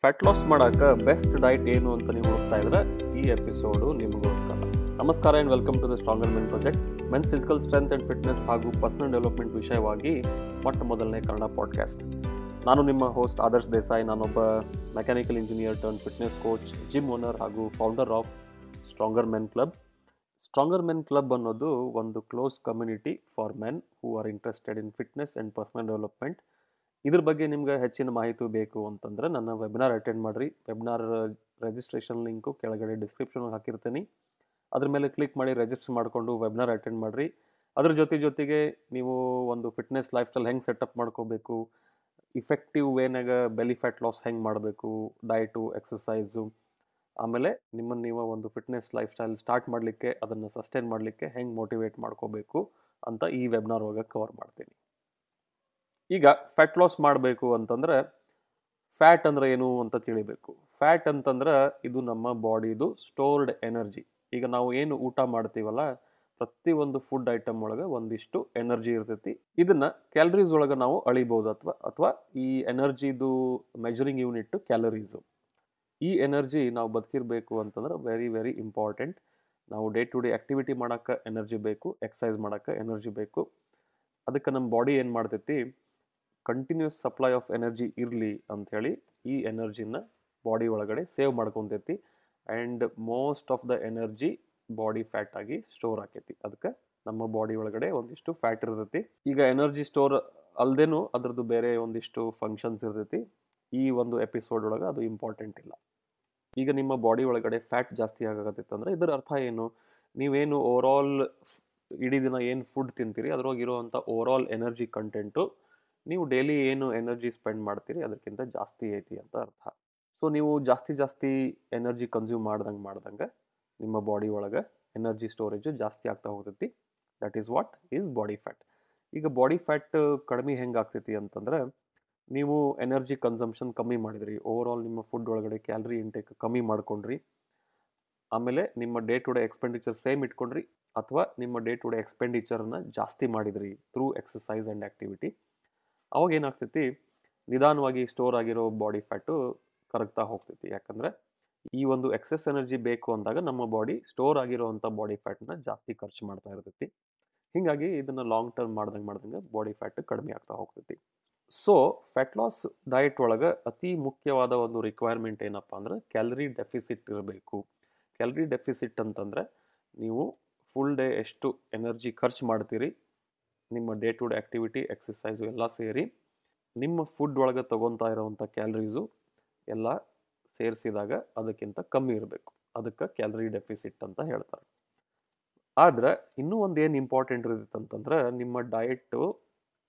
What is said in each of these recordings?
Fat loss ಮಾಡಕ್ಕೆ best diet ಏನು ಅಂತ ನೀವು ಹುಡುಕ್ತಾ ಇದ್ರೆ ಈ ಎಪಿಸೋಡು ನಿಮಗೋಸ್ಕರ. ನಮಸ್ಕಾರ and welcome to the stronger men project men's physical strength and fitness ಹಾಗೂ ಪರ್ಸನಲ್ ಡೆವಲಪ್ಮೆಂಟ್ ವಿಷಯವಾಗಿ ಮೊಟ್ಟ ಮೊದಲನೇ ಕನ್ನಡ ಪಾಡ್ಕಾಸ್ಟ್ ನಾನು ನಿಮ್ಮ ಹೋಸ್ಟ್ ಆದರ್ಶ್ ದೇಸಾಯಿ. ನಾನೊಬ್ಬ mechanical engineer turn fitness coach gym owner ಹಾಗೂ founder of stronger men club stronger men club ಅನ್ನೋದು ಒಂದು close community for men who are interested in fitness and personal development ಇದ್ರ ಬಗ್ಗೆ ನಿಮ್ಗೆ ಹೆಚ್ಚಿನ ಮಾಹಿತಿ ಬೇಕು ಅಂತಂದ್ರೆ ನನ್ನ ವೆಬಿನಾರ್ ಅಟೆಂಡ್ ಮಾಡಿರಿ. ವೆಬಿನಾರ್ ರಿಜಿಸ್ಟ್ರೇಷನ್ ಲಿಂಕು ಕೆಳಗಡೆ ಡಿಸ್ಕ್ರಿಪ್ಷನ್ ಹಾಕಿರ್ತೀನಿ. ಅದ್ರ ಮೇಲೆ ಕ್ಲಿಕ್ ಮಾಡಿ ರಿಜಿಸ್ಟರ್ ಮಾಡಿಕೊಂಡು ವೆಬಿನಾರ್ ಅಟೆಂಡ್ ಮಾಡಿರಿ. ಅದ್ರ ಜೊತೆ ಜೊತೆಗೆ ನೀವು ಒಂದು ಫಿಟ್ನೆಸ್ ಲೈಫ್ ಸ್ಟೈಲ್ ಹೆಂಗೆ ಸೆಟಪ್ ಮಾಡ್ಕೋಬೇಕು ಇಫೆಕ್ಟಿವ್ ವೇನಾಗ ಬೆಲಿ ಫ್ಯಾಟ್ ಲಾಸ್ ಹೆಂಗೆ ಮಾಡಬೇಕು ಡಯಟು ಎಕ್ಸಸೈಸು ಆಮೇಲೆ ನಿಮ್ಮನ್ನು ನೀವು ಒಂದು ಫಿಟ್ನೆಸ್ ಲೈಫ್ ಸ್ಟೈಲ್ ಸ್ಟಾರ್ಟ್ ಮಾಡಲಿಕ್ಕೆ, ಅದನ್ನು ಸಸ್ಟೈನ್ ಮಾಡಲಿಕ್ಕೆ ಹೆಂಗೆ ಮೋಟಿವೇಟ್ ಮಾಡ್ಕೋಬೇಕು ಅಂತ ಈ ವೆಬ್ನಾರ್ ಒಳಗೆ ಕವರ್ ಮಾಡ್ತೀನಿ. ಈಗ ಫ್ಯಾಟ್ ಲಾಸ್ ಮಾಡಬೇಕು ಅಂತಂದ್ರೆ ಫ್ಯಾಟ್ ಅಂದ್ರೆ ಏನು ಅಂತ ತಿಳಿಬೇಕು. ಫ್ಯಾಟ್ ಅಂತಂದ್ರೆ ಇದು ನಮ್ಮ ಬಾಡಿದು ಸ್ಟೋರ್ಡ್ ಎನರ್ಜಿ ಈಗ ನಾವು ಏನು ಊಟ ಮಾಡ್ತೀವಲ್ಲ, ಪ್ರತಿಯೊಂದು ಫುಡ್ ಐಟಮ್ ಒಳಗೆ ಒಂದಿಷ್ಟು ಎನರ್ಜಿ ಇರ್ತೈತಿ. ಇದನ್ನ ಕ್ಯಾಲರೀಸ್ ಒಳಗೆ ನಾವು ಅಳಿಬೋದು ಅಥವಾ ಅಥವಾ ಈ ಎನರ್ಜಿದು ಮೆಜರಿಂಗ್ ಯೂನಿಟ್ ಕ್ಯಾಲರೀಸು ಈ ಎನರ್ಜಿ ನಾವು ಬದುಕಿರಬೇಕು ಅಂತಂದ್ರೆ ವೆರಿ ವೆರಿ ಇಂಪಾರ್ಟೆಂಟ್ ನಾವು ಡೇ ಟು ಡೇ ಆ್ಯಕ್ಟಿವಿಟಿ ಮಾಡೋಕ್ಕೆ ಎನರ್ಜಿ ಬೇಕು ಎಕ್ಸಸೈಸ್ ಮಾಡೋಕ್ಕೆ ಎನರ್ಜಿ ಬೇಕು. ಅದಕ್ಕೆ ನಮ್ಮ ಬಾಡಿ ಏನು ಮಾಡ್ತೈತಿ ಕಂಟಿನ್ಯೂಸ್ ಸಪ್ಲೈ ಆಫ್ ಎನರ್ಜಿ ಇರಲಿ ಅಂಥೇಳಿ ಈ ಎನರ್ಜಿನ ಬಾಡಿ ಒಳಗಡೆ save ಮಾಡ್ಕೊತೈತಿ. And most of the energy body fat ಆಗಿ ಸ್ಟೋರ್ ಆಕೈತಿ. ಅದಕ್ಕೆ ನಮ್ಮ ಬಾಡಿ ಒಳಗಡೆ ಒಂದಿಷ್ಟು ಫ್ಯಾಟ್ ಇರ್ತೈತಿ. ಈಗ ಎನರ್ಜಿ ಸ್ಟೋರ್ ಅಲ್ಲದೇನು ಅದ್ರದ್ದು ಬೇರೆ ಒಂದಿಷ್ಟು ಫಂಕ್ಷನ್ಸ್ ಇರ್ತೈತಿ. ಈ ಒಂದು ಎಪಿಸೋಡ್ ಒಳಗೆ ಅದು ಇಂಪಾರ್ಟೆಂಟ್ ಇಲ್ಲ. ಈಗ ನಿಮ್ಮ ಬಾಡಿ ಒಳಗಡೆ ಫ್ಯಾಟ್ ಜಾಸ್ತಿ ಆಗಾಕತ್ತೈತೆ ಅಂದರೆ ಇದರ ಅರ್ಥ ಏನು? ನೀವೇನು ಓವರ್ ಆಲ್ ಇಡೀ ದಿನ ಏನು ಫುಡ್ ತಿಂತೀರಿ? ಅದ್ರೊಳಗೆ ಓವರ್ ಆಲ್ ಎನರ್ಜಿ ಕಂಟೆಂಟು ನೀವು ಡೈಲಿ ಏನು ಎನರ್ಜಿ ಸ್ಪೆಂಡ್ ಮಾಡ್ತೀರಿ ಅದಕ್ಕಿಂತ ಜಾಸ್ತಿ ಐತಿ ಅಂತ ಅರ್ಥ. ಸೊ ನೀವು ಜಾಸ್ತಿ ಜಾಸ್ತಿ ಎನರ್ಜಿ ಕನ್ಸ್ಯೂಮ್ ಮಾಡ್ದಂಗೆ ಮಾಡ್ದಂಗೆ ನಿಮ್ಮ ಬಾಡಿ ಒಳಗೆ ಎನರ್ಜಿ ಸ್ಟೋರೇಜು ಜಾಸ್ತಿ ಆಗ್ತಾ ಹೋಗ್ತೈತಿ. That is what is body fat ಈಗ ಬಾಡಿ ಫ್ಯಾಟ್ ಕಡಿಮೆ ಹೆಂಗೆ ಆಗ್ತೈತಿ ಅಂತಂದ್ರೆ ನೀವು ಎನರ್ಜಿ ಕನ್ಸಂಪ್ಷನ್ ಕಮ್ಮಿ ಮಾಡಿದ್ರಿ. ಓವರ್ ಆಲ್ ನಿಮ್ಮ ಫುಡ್ ಒಳಗಡೆ ಕ್ಯಾಲ್ರಿ ಇಂಟೇಕ್ ಕಮ್ಮಿ ಮಾಡ್ಕೊಂಡ್ರಿ. ಆಮೇಲೆ ನಿಮ್ಮ day to day expenditure same ಇಟ್ಕೊಂಡ್ರಿ. ಅಥವಾ ನಿಮ್ಮ ಡೇ ಟು ಡೇ ಎಕ್ಸ್ಪೆಂಡಿಚರ್ನ ಜಾಸ್ತಿ ಮಾಡಿದ್ರಿ ತ್ರೂ ಎಕ್ಸಸೈಸ್ ಆ್ಯಂಡ್ ಆ್ಯಕ್ಟಿವಿಟಿ ಅವಾಗ ಏನಾಗ್ತೈತಿ? ನಿಧಾನವಾಗಿ ಸ್ಟೋರ್ ಆಗಿರೋ ಬಾಡಿ ಫ್ಯಾಟು ಕರಗ್ತಾ ಹೋಗ್ತೈತಿ. ಯಾಕಂದರೆ ಈ ಒಂದು ಎಕ್ಸೆಸ್ ಎನರ್ಜಿ ಬೇಕು ಅಂದಾಗ ನಮ್ಮ ಬಾಡಿ ಸ್ಟೋರ್ ಆಗಿರೋವಂಥ ಬಾಡಿ ಫ್ಯಾಟ್ನ ಜಾಸ್ತಿ ಖರ್ಚು ಮಾಡ್ತಾ ಇರ್ತೈತಿ. ಹೀಗಾಗಿ ಇದನ್ನು ಲಾಂಗ್ ಟರ್ಮ್ ಮಾಡ್ದಂಗೆ ಮಾಡ್ದಂಗೆ ಬಾಡಿ ಫ್ಯಾಟ್ ಕಡಿಮೆ ಆಗ್ತಾ ಹೋಗ್ತೈತಿ. ಸೊ ಫ್ಯಾಟ್ ಲಾಸ್ ಡಯಟ್ ಒಳಗೆ ಅತಿ ಮುಖ್ಯವಾದ ಒಂದು ರಿಕ್ವೈರ್ಮೆಂಟ್ ಏನಪ್ಪ ಅಂದ್ರೆ ಕ್ಯಾಲರಿ ಡೆಫಿಸಿಟ್ ಇರಬೇಕು. ಕ್ಯಾಲರಿ ಡೆಫಿಸಿಟ್ ಅಂತಂದರೆ ನೀವು ಫುಲ್ ಡೇ ಎಷ್ಟು ಎನರ್ಜಿ ಖರ್ಚು ಮಾಡ್ತೀರಿ? ನಿಮ್ಮ day to day activity exercise ಎಲ್ಲ ಸೇರಿ ನಿಮ್ಮ ಫುಡ್ ಒಳಗೆ ತೊಗೊತಾ ಇರೋವಂಥ ಕ್ಯಾಲರೀಸು ಎಲ್ಲ ಸೇರಿಸಿದಾಗ ಅದಕ್ಕಿಂತ ಕಮ್ಮಿ ಇರಬೇಕು. ಅದಕ್ಕೆ ಕ್ಯಾಲರಿ ಡೆಫಿಸಿಟ್ ಅಂತ ಹೇಳ್ತಾರೆ. ಆದ್ರೆ ಇನ್ನೂ ಒಂದು ಏನು ಇಂಪಾರ್ಟೆಂಟ್ ಇರುತ್ತೆ ಅಂತಂದ್ರೆ ನಿಮ್ಮ ಡಯೆಟ್ಟು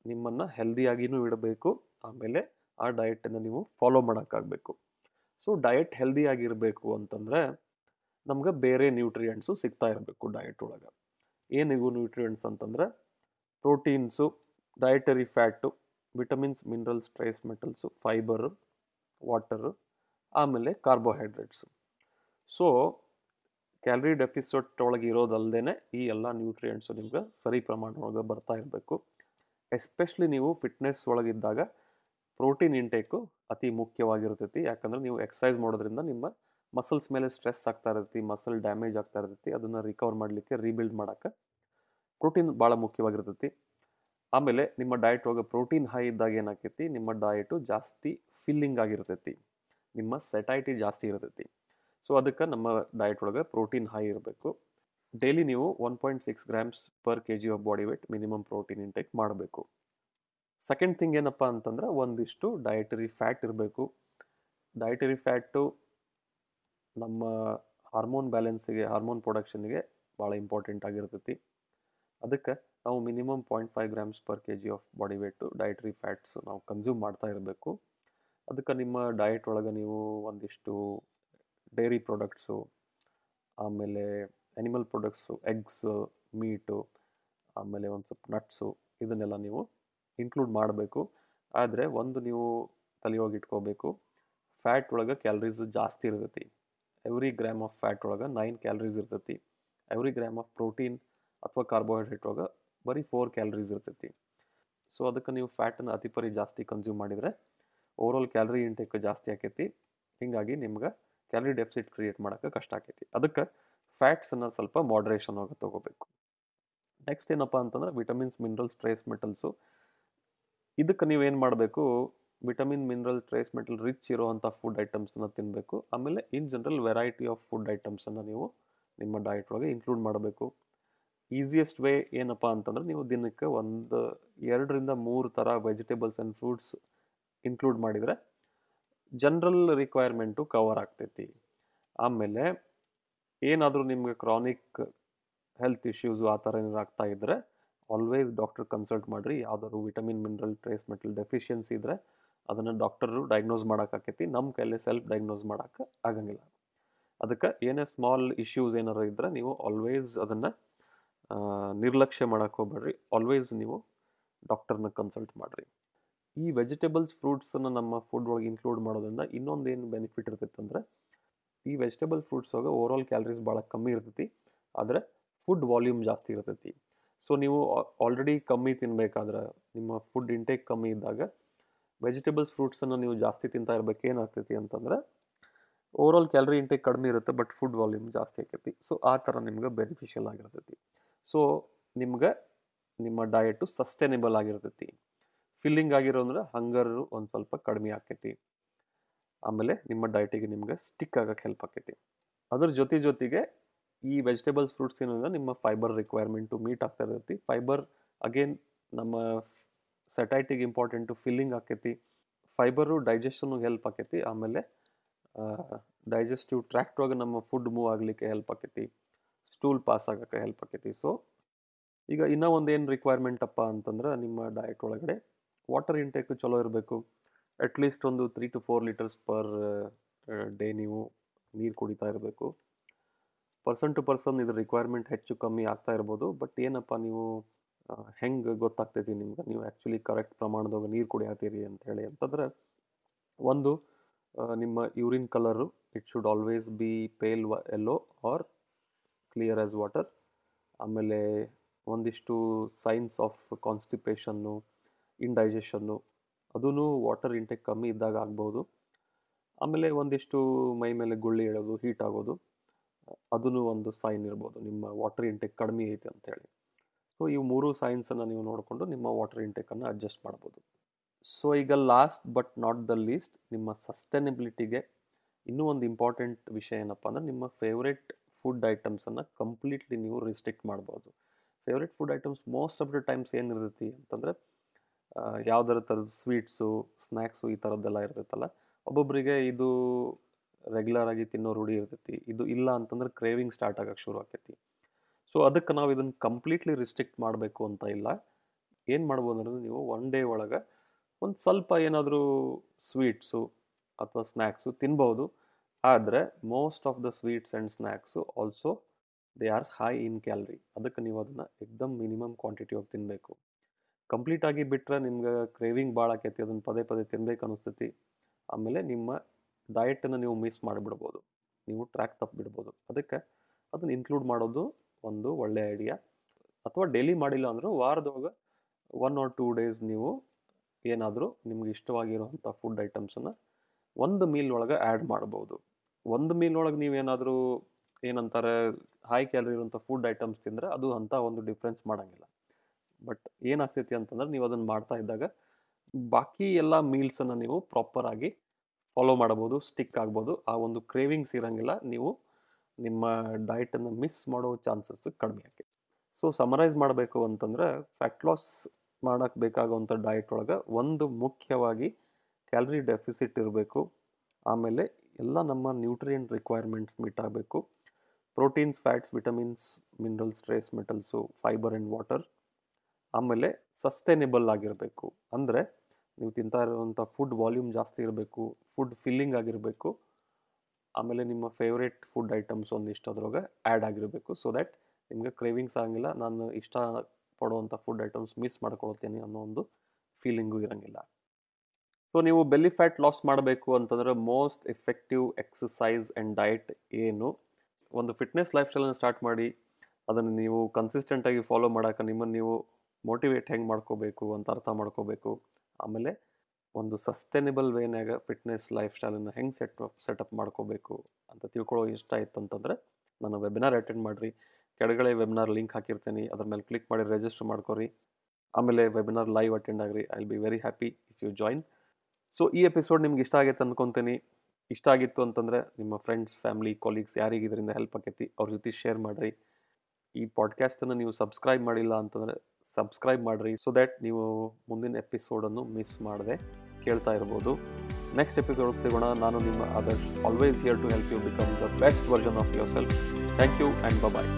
ನಿಮ್ಮನ್ನು ಹೆಲ್ದಿಯಾಗಿನೂ ಇಡಬೇಕು. ಆಮೇಲೆ ಆ ಡಯೆಟನ್ನು ನೀವು ಫಾಲೋ ಮಾಡೋಕ್ಕಾಗಬೇಕು ಸೊ ಡಯಟ್ ಹೆಲ್ದಿಯಾಗಿರಬೇಕು ಅಂತಂದರೆ ನಮ್ಗೆ ಬೇರೆ ನ್ಯೂಟ್ರಿಯೆಂಟ್ಸು ಸಿಗ್ತಾ ಇರಬೇಕು ಡಯಟ್ ಒಳಗೆ. ಏನಿಗೂ ನ್ಯೂಟ್ರಿಯೆಂಟ್ಸ್ ಅಂತಂದ್ರೆ proteins dietary fat vitamins minerals trace metals fibre water ಆಮೇಲೆ ಕಾರ್ಬೋಹೈಡ್ರೇಟ್ಸು ಸೊ ಕ್ಯಾಲರಿ ಡೆಫಿಸಿಟ್ ಒಳಗೆ ಇರೋದಲ್ಲದೆ ಈ ಎಲ್ಲ ನ್ಯೂಟ್ರಿಯೆಂಟ್ಸು ನಿಮ್ಗೆ ಸರಿ ಪ್ರಮಾಣ ಒಳಗೆ ಬರ್ತಾ ಇರಬೇಕು. ಎಸ್ಪೆಷಲಿ ನೀವು ಫಿಟ್ನೆಸ್ ಒಳಗಿದ್ದಾಗ ಪ್ರೋಟೀನ್ ಇಂಟೇಕು ಅತಿ ಮುಖ್ಯವಾಗಿರ್ತೈತಿ. ಯಾಕಂದರೆ ನೀವು ಎಕ್ಸಸೈಸ್ ಮಾಡೋದ್ರಿಂದ ನಿಮ್ಮ ಮಸಲ್ಸ್ ಮೇಲೆ ಸ್ಟ್ರೆಸ್ ಆಗ್ತಾ ಇರ್ತೈತಿ ಮಸಲ್ ಡ್ಯಾಮೇಜ್ ಆಗ್ತಾ ಇರ್ತೈತಿ. ಅದನ್ನು ರಿಕವರ್ ಮಾಡಲಿಕ್ಕೆ ರೀಬಿಲ್ಡ್ ಮಾಡೋಕ್ಕೆ ಪ್ರೋಟೀನ್ ಭಾಳ ಮುಖ್ಯವಾಗಿರ್ತೈತಿ. ಆಮೇಲೆ ನಿಮ್ಮ ಡಯಟ್ ಒಳಗೆ ಪ್ರೋಟೀನ್ ಹೈ ಇದ್ದಾಗ ಏನಾಕೈತಿ? ನಿಮ್ಮ ಡಯಟು ಜಾಸ್ತಿ ಫಿಲ್ಲಿಂಗ್ ಆಗಿರ್ತೈತಿ. ನಿಮ್ಮ ಸೆಟೈಟಿ ಜಾಸ್ತಿ ಇರ್ತೈತಿ. ಸೊ ಅದಕ್ಕೆ ನಮ್ಮ ಡಯಟ್ ಒಳಗೆ ಪ್ರೋಟೀನ್ ಹೈ ಇರಬೇಕು. ಡೈಲಿ ನೀವು one point six grams per K G of body weight minimum protein intake ಮಾಡಬೇಕು. ಸೆಕೆಂಡ್ ಥಿಂಗ್ ಏನಪ್ಪ ಅಂತಂದ್ರೆ ಒಂದಿಷ್ಟು ಡಯಟರಿ ಫ್ಯಾಟ್ ಇರಬೇಕು. ಡಯಟರಿ ಫ್ಯಾಟು ನಮ್ಮ ಹಾರ್ಮೋನ್ ಬ್ಯಾಲೆನ್ಸಿಗೆ ಹಾರ್ಮೋನ್ ಪ್ರೊಡಕ್ಷನ್ಗೆ ಭಾಳ ಇಂಪಾರ್ಟೆಂಟ್ ಆಗಿರ್ತೈತಿ. ಅದಕ್ಕೆ ನಾವು minimum point five grams per K G of body weight dietary fats ನಾವು ಕನ್ಸ್ಯೂಮ್ ಮಾಡ್ತಾ ಇರಬೇಕು. ಅದಕ್ಕೆ ನಿಮ್ಮ ಡಯಟ್ ಒಳಗೆ ನೀವು ಒಂದಿಷ್ಟು ಡೈರಿ ಪ್ರಾಡಕ್ಟ್ಸು ಆಮೇಲೆ ಆ್ಯನಿಮಲ್ ಪ್ರಾಡಕ್ಟ್ಸು ಎಗ್ಸು ಮೀಟು ಆಮೇಲೆ ಒಂದು ಸ್ವಲ್ಪ ನಟ್ಸು ಇದನ್ನೆಲ್ಲ ನೀವು ಇನ್ಕ್ಲೂಡ್ ಮಾಡಬೇಕು. ಆದರೆ ಒಂದು ನೀವು ತಲೆಯೊಳಗೆ ಇಟ್ಕೋಬೇಕು ಫ್ಯಾಟ್ ಒಳಗೆ ಕ್ಯಾಲ್ರೀಸ್ ಜಾಸ್ತಿ ಇರ್ತೈತಿ. ಎವ್ರಿ ಗ್ರಾಮ್ ಆಫ್ ಫ್ಯಾಟ್ ಒಳಗೆ ನೈನ್ ಕ್ಯಾಲರೀಸ್ ಇರ್ತೈತಿ. ಎವ್ರಿ ಗ್ರಾಮ್ ಆಫ್ ಪ್ರೋಟೀನ್ ಅಥವಾ ಕಾರ್ಬೋಹೈಡ್ರೇಟ್ ಒಳಗೆ ಬರೀ ಫೋರ್ ಕ್ಯಾಲರೀಸ್ ಇರ್ತೈತಿ. ಸೊ ಅದಕ್ಕೆ ನೀವು ಫ್ಯಾಟನ್ನು ಅತಿಪರಿ ಜಾಸ್ತಿ ಕನ್ಸ್ಯೂಮ್ ಮಾಡಿದರೆ ಓವರಾಲ್ ಕ್ಯಾಲರಿ ಇಂಟೇಕ್ ಜಾಸ್ತಿ ಆಕೈತಿ. ಹೀಗಾಗಿ ನಿಮ್ಗೆ ಕ್ಯಾಲರಿ ಡೆಫಿಸಿಟ್ ಕ್ರಿಯೇಟ್ ಮಾಡೋಕ್ಕೆ ಕಷ್ಟ ಆಕೈತಿ. ಅದಕ್ಕೆ ಫ್ಯಾಟ್ಸನ್ನು ಸ್ವಲ್ಪ ಮಾಡ್ರೇಷನ್ ಆಗಿ ತೊಗೋಬೇಕು. ನೆಕ್ಸ್ಟ್ ಏನಪ್ಪ ಅಂತಂದ್ರೆ ವಿಟಮಿನ್ಸ್ ಮಿನರಲ್ಸ್ ಟ್ರೇಸ್ ಮೆಟಲ್ಸು ಇದಕ್ಕೆ ನೀವೇನು ಮಾಡಬೇಕು? Vitamin mineral trace metal rich ಇರೋವಂಥ ಫುಡ್ ಐಟಮ್ಸನ್ನ ತಿನ್ನಬೇಕು ಆಮೇಲೆ in general variety of food ಐಟಮ್ಸನ್ನು ನೀವು ನಿಮ್ಮ ಡಯಟ್ ಒಳಗೆ ಇನ್ಕ್ಲೂಡ್ ಮಾಡಬೇಕು. ಈಸಿಯೆಸ್ಟ್ ವೇ ಏನಪ್ಪ ಅಂತಂದ್ರೆ ನೀವು ದಿನಕ್ಕೆ ಒಂದು ಎರಡರಿಂದ ಮೂರು ಥರ ವೆಜಿಟೇಬಲ್ಸ್ ಆ್ಯಂಡ್ ಫ್ರೂಟ್ಸ್ ಇನ್ಕ್ಲೂಡ್ ಮಾಡಿದರೆ ಜನ್ರಲ್ ರಿಕ್ವೈರ್ಮೆಂಟು ಕವರ್ ಆಗ್ತೈತಿ. ಆಮೇಲೆ ಏನಾದರೂ ನಿಮಗೆ ಕ್ರಾನಿಕ್ ಹೆಲ್ತ್ ಇಶ್ಯೂಸು ಆ ಥರ ಏನಾದ್ರು ಆಗ್ತಾ ಇದ್ದರೆ ಆಲ್ವೇಸ್ ಡಾಕ್ಟರ್ ಕನ್ಸಲ್ಟ್ ಮಾಡಿರಿ. ಯಾವ್ದಾದ್ರು vitamin, mineral trace metal deficiency ಇದ್ದರೆ ಅದನ್ನು ಡಾಕ್ಟರು ಡಯಾಗ್ನೋಸ್ ಮಾಡೋಕ್ಕಾಕೈತಿ ನಮ್ಮ ಕೈಲೇ ಸೆಲ್ಫ್ ಡಯಾಗ್ನೋಸ್ ಮಾಡೋಕ್ಕೆ ಆಗಂಗಿಲ್ಲ. ಅದಕ್ಕೆ ಏನೇ ಸ್ಮಾಲ್ ಇಶ್ಯೂಸ್ ಏನಾರು ಇದ್ದರೆ ನೀವು ಆಲ್ವೇಸ್ ಅದನ್ನು ನಿರ್ಲಕ್ಷ್ಯ ಮಾಡೋಕ್ಕೆ ಹೋಗ್ಬೇಡ್ರಿ. ಆಲ್ವೇಸ್ ನೀವು ಡಾಕ್ಟರ್ನ ಕನ್ಸಲ್ಟ್ ಮಾಡಿರಿ. ಈ ವೆಜಿಟೇಬಲ್ಸ್ ಫ್ರೂಟ್ಸನ್ನು ನಮ್ಮ ಫುಡ್ ಒಳಗೆ ಇನ್ಕ್ಲೂಡ್ ಮಾಡೋದ್ರಿಂದ ಇನ್ನೊಂದು ಏನು ಬೆನಿಫಿಟ್ ಇರ್ತೈತೆ ಅಂದರೆ, ಈ ವೆಜಿಟೇಬಲ್ ಫ್ರೂಟ್ಸ್ ಒಳಗೆ ಓವರಾಲ್ ಕ್ಯಾಲರೀಸ್ ಭಾಳ ಕಮ್ಮಿ ಇರ್ತೈತಿ, ಆದರೆ ಫುಡ್ ವಾಲ್ಯೂಮ್ ಜಾಸ್ತಿ ಇರ್ತೈತಿ. ಸೊ ನೀವು ಆಲ್ರೆಡಿ ಕಮ್ಮಿ ತಿನ್ನಬೇಕಾದ್ರೆ ನಿಮ್ಮ ಫುಡ್ ಇಂಟೇಕ್ ಕಮ್ಮಿ ಇದ್ದಾಗ ವೆಜಿಟೇಬಲ್ಸ್ ಫ್ರೂಟ್ಸನ್ನು ನೀವು ಜಾಸ್ತಿ ತಿಂತಾ ಇರ್ಬೇಕು ಏನಾಗ್ತೈತಿ ಅಂತಂದ್ರೆ ಆಲ್ ಕ್ಯಾಲರಿ ಇಂಟೇಕ್ ಕಡಿಮೆ ಇರುತ್ತೆ ಬಟ್ ಫುಡ್ ವಾಲ್ಯೂಮ್ ಜಾಸ್ತಿ ಆಕೈತಿ. ಸೊ ಆ ಥರ ನಿಮ್ಗೆ ಬೆನಿಫಿಷಿಯಲ್ ಆಗಿರ್ತೈತಿ. ಸೊ ನಿಮ್ಗೆ ನಿಮ್ಮ ಡಯಟು ಸಸ್ಟೈನೇಬಲ್ ಆಗಿರ್ತೈತಿ. ಫಿಲ್ಲಿಂಗ್ ಆಗಿರೋ ಅಂದ್ರೆ ಹಂಗರು ಒಂದು ಸ್ವಲ್ಪ ಕಡಿಮೆ ಆಕೈತಿ. ಆಮೇಲೆ ನಿಮ್ಮ ಡಯಟಿಗೆ ನಿಮ್ಗೆ ಸ್ಟಿಕ್ ಆಗಕ್ಕೆ ಹೆಲ್ಪ್ ಆಕೈತಿ. ಅದ್ರ ಜೊತೆ ಜೊತೆಗೆ ಈ ವೆಜಿಟೇಬಲ್ಸ್ ಫ್ರೂಟ್ಸ್ ಏನಂದ್ರೆ ನಿಮ್ಮ ಫೈಬರ್ ರಿಕ್ವೈರ್ಮೆಂಟು ಮೀಟ್ ಆಗ್ತಾ ಇರ್ತೈತಿ. ಫೈಬರ್ ಅಗೇನ್ ನಮ್ಮ ಸೆಟೈಟಿಗೆ ಇಂಪಾರ್ಟೆಂಟು ಫಿಲ್ಲಿಂಗ್ ಆಕೈತಿ. ಫೈಬರು ಡೈಜೆಷನ್ಗೆ ಹೆಲ್ಪ್ ಆಕೈತಿ. ಆಮೇಲೆ ಡೈಜೆಸ್ಟಿವ್ ಟ್ರ್ಯಾಕ್ಟ್ ಒಳಗೆ ನಮ್ಮ ಫುಡ್ ಮೂವ್ ಆಗಲಿಕ್ಕೆ ಹೆಲ್ಪ್ ಆಕೈತಿ. ಸ್ಟೂಲ್ ಪಾಸ್ ಆಗೋಕ್ಕೆ ಹೆಲ್ಪ್ ಆಕೈತಿ. ಸೊ ಈಗ ಇನ್ನೂ ಒಂದು ಏನು ರಿಕ್ವೈರ್ಮೆಂಟ್ ಅಪ್ಪ ಅಂತಂದ್ರೆ ನಿಮ್ಮ ಡಯಟ್ ಒಳಗಡೆ ವಾಟರ್ ಇಂಟೇಕ್ ಚಲೋ ಇರಬೇಕು. ಅಟ್ಲೀಸ್ಟ್ ಒಂದು three to four litres per day ನೀವು ನೀರು ಕುಡಿತಾ ಇರಬೇಕು. ಪರ್ಸನ್ ಟು ಪರ್ಸನ್ ಇದ್ರ ರಿಕ್ವೈರ್ಮೆಂಟ್ ಹೆಚ್ಚು ಕಮ್ಮಿ ಆಗ್ತಾ ಇರ್ಬೋದು. ಬಟ್ ಏನಪ್ಪ ನೀವು ಹೆಂಗೆ ಗೊತ್ತಾಗ್ತೈತಿ ನಿಮ್ಗೆ? ನೀವು ಆ್ಯಕ್ಚುಲಿ ಕರೆಕ್ಟ್ ಪ್ರಮಾಣದಾಗ ನೀರು ಕುಡಿಯತ್ತೀರಿ ಅಂತ ಹೇಳಿ ಅಂತಂದ್ರೆ ಒಂದು ನಿಮ್ಮ urine colour it should always be pale yellow or clear as water ಆಮೇಲೆ ಒಂದಿಷ್ಟು ಸೈನ್ಸ್ ಆಫ್ ಕಾನ್ಸ್ಟಿಪೇಷನ್ನು ಇಂಡೈಜೆಷನ್ನು ಅದೂ ವಾಟರ್ ಇಂಟೇಕ್ ಕಮ್ಮಿ ಇದ್ದಾಗ ಆಗ್ಬೋದು. ಆಮೇಲೆ ಒಂದಿಷ್ಟು ಮೈ ಮೇಲೆ ಗುಳ್ಳಿ ಹೇಳೋದು ಹೀಟ್ ಆಗೋದು ಅದೂ ಒಂದು ಸೈನ್ ಇರ್ಬೋದು. ನಿಮ್ಮ ವಾಟರ್ ಇಂಟೇಕ್ ಕಡಿಮೆ ಐತೆ ಅಂಥೇಳಿ ಸೊ ಇವು ಮೂರು ಸೈನ್ಸನ್ನು ನೀವು ನೋಡಿಕೊಂಡು ನಿಮ್ಮ ವಾಟರ್ ಇಂಟೇಕನ್ನು ಅಡ್ಜಸ್ಟ್ ಮಾಡ್ಬೋದು. ಸೊ ಈಗ last but not the least ನಿಮ್ಮ ಸಸ್ಟೈನಬಿಲಿಟಿಗೆ ಇನ್ನೂ ಒಂದು ಇಂಪಾರ್ಟೆಂಟ್ ವಿಷಯ ಏನಪ್ಪ ಅಂದರೆ ನಿಮ್ಮ ಫೇವ್ರೆಟ್ ಫುಡ್ ಐಟಮ್ಸನ್ನು ಕಂಪ್ಲೀಟ್ಲಿ ನೀವು ರಿಸ್ಟ್ರಿಕ್ಟ್ ಮಾಡ್ಬೋದು. Favourite food items most of the times ಏನಿರ್ತೈತಿ ಅಂತಂದರೆ ಯಾವ್ದಾರ ಥರದ ಸ್ವೀಟ್ಸು ಸ್ನ್ಯಾಕ್ಸು ಈ ಥರದ್ದೆಲ್ಲ ಇರ್ತೈತಲ್ಲ ಒಬ್ಬೊಬ್ಬರಿಗೆ ಇದು ರೆಗ್ಯುಲರ್ ಆಗಿ ತಿನ್ನೋ ರೂಢಿ ಇರ್ತೈತಿ ಇದು ಇಲ್ಲ ಅಂತಂದ್ರೆ ಕ್ರೇವಿಂಗ್ ಸ್ಟಾರ್ಟ್ ಆಗಕ್ಕೆ ಶುರು ಆಕೈತಿ. ಸೊ ಅದಕ್ಕೆ ನಾವು ಇದನ್ನು ಕಂಪ್ಲೀಟ್ಲಿ ರಿಸ್ಟ್ರಿಕ್ಟ್ ಮಾಡಬೇಕು ಅಂತ ಇಲ್ಲ. ಏನು ಮಾಡ್ಬೋದು ಅಂದರೆ ನೀವು ಒನ್ ಡೇ ಒಳಗೆ ಒಂದು ಸ್ವಲ್ಪ ಏನಾದರೂ ಸ್ವೀಟ್ಸು ಅಥವಾ ಸ್ನ್ಯಾಕ್ಸು ತಿನ್ಬೋದು. ಆದರೆ most of the sweets and snacks also they are high in calorie ಅದಕ್ಕೆ ನೀವು ಅದನ್ನು ಎಕ್ದಮ್ ಮಿನಿಮಮ್ ಕ್ವಾಂಟಿಟಿ ಆಗಿ ತಿನ್ನಬೇಕು ಕಂಪ್ಲೀಟಾಗಿ ಬಿಟ್ಟರೆ ನಿಮ್ಗೆ ಕ್ರೇವಿಂಗ್ ಭಾಳ ಆಕೈತಿ, ಅದನ್ನು ಪದೇ ಪದೇ ತಿನ್ಬೇಕು ಅನಿಸ್ತೈತಿ. ಆಮೇಲೆ ನಿಮ್ಮ ಡಯಟನ್ನು ನೀವು ಮಿಸ್ ಮಾಡಿಬಿಡ್ಬೋದು. ನೀವು ಟ್ರ್ಯಾಕ್ ತಪ್ಪಿಬಿಡ್ಬೋದು. ಅದಕ್ಕೆ ಅದನ್ನು ಇನ್ಕ್ಲೂಡ್ ಮಾಡೋದು ಒಂದು ಒಳ್ಳೆಯ ಐಡಿಯಾ ಅಥವಾ ಡೈಲಿ ಮಾಡಿಲ್ಲ ಅಂದರೂ ವಾರದೊಳಗೆ ಒನ್ ಆರ್ ಟೂ ಡೇಸ್ ನೀವು ಏನಾದರೂ ನಿಮ್ಗೆ ಇಷ್ಟವಾಗಿರುವಂಥ ಫುಡ್ ಐಟಮ್ಸನ್ನು ಒಂದು ಮೀಲ್ ಒಳಗೆ ಆ್ಯಡ್ ಮಾಡ್ಬೋದು ಒಂದು ಮೀಲ್ ಒಳಗೆ ನೀವೇನಾದರೂ ಏನಂತಾರೆ ಹೈ ಕ್ಯಾಲರಿ ಇರುವಂಥ ಫುಡ್ ಐಟಮ್ಸ್ ತಿಂದರೆ ಅದು ಅಂಥ ಒಂದು ಡಿಫ್ರೆನ್ಸ್ ಮಾಡೋಂಗಿಲ್ಲ. ಬಟ್ ಏನಾಗ್ತೈತಿ ಅಂತಂದ್ರೆ ನೀವು ಅದನ್ನು ಮಾಡ್ತಾ ಇದ್ದಾಗ ಬಾಕಿ ಎಲ್ಲ ಮೀಲ್ಸನ್ನು ನೀವು ಪ್ರಾಪರಾಗಿ ಫಾಲೋ ಮಾಡ್ಬೋದು ಸ್ಟಿಕ್ ಆಗ್ಬೋದು ಆ ಒಂದು ಕ್ರೇವಿಂಗ್ಸ್ ಇರೋಂಗಿಲ್ಲ, ನೀವು ನಿಮ್ಮ ಡಯಟನ್ನು ಮಿಸ್ ಮಾಡೋ ಚಾನ್ಸಸ್ ಕಡಿಮೆ ಆಗಿ. ಸೊ ಸಮರೈಸ್ ಮಾಡಬೇಕು ಅಂತಂದ್ರೆ ಫ್ಯಾಟ್ ಲಾಸ್ ಮಾಡೋಕ್ಕೆ ಬೇಕಾಗುವಂಥ ಡಯಟ್ ಒಳಗೆ ಒಂದು ಮುಖ್ಯವಾಗಿ ಕ್ಯಾಲರಿ ಡೆಫಿಸಿಟ್ ಇರಬೇಕು. ಆಮೇಲೆ ಎಲ್ಲ ನಮ್ಮ ನ್ಯೂಟ್ರಿಯೆಂಟ್ ರಿಕ್ವೈರ್ಮೆಂಟ್ಸ್ ಮೀಟ್ ಆಗಬೇಕು. Proteins fats vitamins minerals trace metals fibre and water ಆಮೇಲೆ ಸಸ್ಟೈನೇಬಲ್ ಆಗಿರಬೇಕು. ಅಂದರೆ ನೀವು ತಿಂತಾ ಇರೋವಂಥ ಫುಡ್ ವಾಲ್ಯೂಮ್ ಜಾಸ್ತಿ ಇರಬೇಕು ಫುಡ್ ಫಿಲ್ಲಿಂಗ್ ಆಗಿರಬೇಕು. ಆಮೇಲೆ ನಿಮ್ಮ ಫೇವ್ರೇಟ್ ಫುಡ್ ಐಟಮ್ಸ್ ಒಂದಿಷ್ಟು ಅದ್ರೊಳಗೆ ಆ್ಯಡ್ ಆಗಿರಬೇಕು. ಸೊ ದ್ಯಾಟ್ ನಿಮಗೆ ಕ್ರೇವಿಂಗ್ಸ್ ಆಗಂಗಿಲ್ಲ, ನಾನು ಇಷ್ಟ ಪಡುವಂಥ ಫುಡ್ ಐಟಮ್ಸ್ ಮಿಸ್ ಮಾಡ್ಕೊಳ್ತೀನಿ ಅನ್ನೋ ಒಂದು ಫೀಲಿಂಗು ಇರೋಂಗಿಲ್ಲ. ಸೊ ನೀವು ಬೆಲ್ಲಿ ಫ್ಯಾಟ್ ಲಾಸ್ ಮಾಡಬೇಕು ಅಂತಂದರೆ most effective exercise and diet ಏನು? ಒಂದು ಫಿಟ್ನೆಸ್ ಲೈಫ್ ಸ್ಟೈಲನ್ನು ಸ್ಟಾರ್ಟ್ ಮಾಡಿ, ಅದನ್ನು ನೀವು ಕನ್ಸಿಸ್ಟೆಂಟಾಗಿ ಫಾಲೋ ಮಾಡೋಕೆ ನಿಮ್ಮನ್ನು ನೀವು ಮೋಟಿವೇಟ್ ಹೆಂಗೆ ಮಾಡ್ಕೋಬೇಕು ಅಂತ ಅರ್ಥ ಮಾಡ್ಕೋಬೇಕು. ಆಮೇಲೆ ಒಂದು ಸಸ್ಟೈನಬಲ್ ವೇನಾಗ ಫಿಟ್ನೆಸ್ ಲೈಫ್ ಸ್ಟೈಲನ್ನು ಹೆಂಗೆ ಸೆಟ್ ಸೆಟಪ್ ಮಾಡ್ಕೋಬೇಕು ಅಂತ ತಿಳ್ಕೊಳ್ಳೋ ಇಷ್ಟ ಆಯ್ತು ಅಂತಂದರೆ ನನ್ನ ವೆಬಿನಾರ್ ಅಟೆಂಡ್ ಮಾಡಿರಿ. ಕೆಳಗಡೆ ವೆಬಿನಾರ್ ಲಿಂಕ್ ಹಾಕಿರ್ತೀನಿ. ಅದ್ರ ಮೇಲೆ ಕ್ಲಿಕ್ ಮಾಡಿ ರಿಜಿಸ್ಟರ್ ಮಾಡ್ಕೊರಿ. ಆಮೇಲೆ webinar live attend agri. I be very happy if you join so ಈ ಎಪಿಸೋಡ್ ನಿಮ್ಗೆ ಇಷ್ಟ ಆಗೈತೆ ಅಂದ್ಕೊತೀನಿ ಇಷ್ಟ ಆಗಿತ್ತು ಅಂತಂದರೆ ನಿಮ್ಮ ಫ್ರೆಂಡ್ಸ್ ಫ್ಯಾಮಿಲಿ ಕೊಲೀಗ್ಸ್ ಯಾರಿಗೆ ಇದರಿಂದ ಹೆಲ್ಪ್ ಆಕೈತಿ, ಅವ್ರ ಜೊತೆ ಶೇರ್ ಮಾಡಿರಿ. ಈ ಪಾಡ್ಕ್ಯಾಸ್ಟನ್ನು ನೀವು ಸಬ್ಸ್ಕ್ರೈಬ್ ಮಾಡಿಲ್ಲ ಅಂತಂದರೆ ಸಬ್ಸ್ಕ್ರೈಬ್ ಮಾಡಿರಿ ಸೊ ದ್ಯಾಟ್ ನೀವು ಮುಂದಿನ ಎಪಿಸೋಡನ್ನು ಮಿಸ್ ಮಾಡದೆ ಕೇಳ್ತಾ ಇರ್ಬೋದು. ನೆಕ್ಸ್ಟ್ ಎಪಿಸೋಡ್ಗೆ ಸಿಗೋಣ. ನಾನು ನಿಮ್ಮ Adarsh always here to help you become the best version of yourself thank you and bye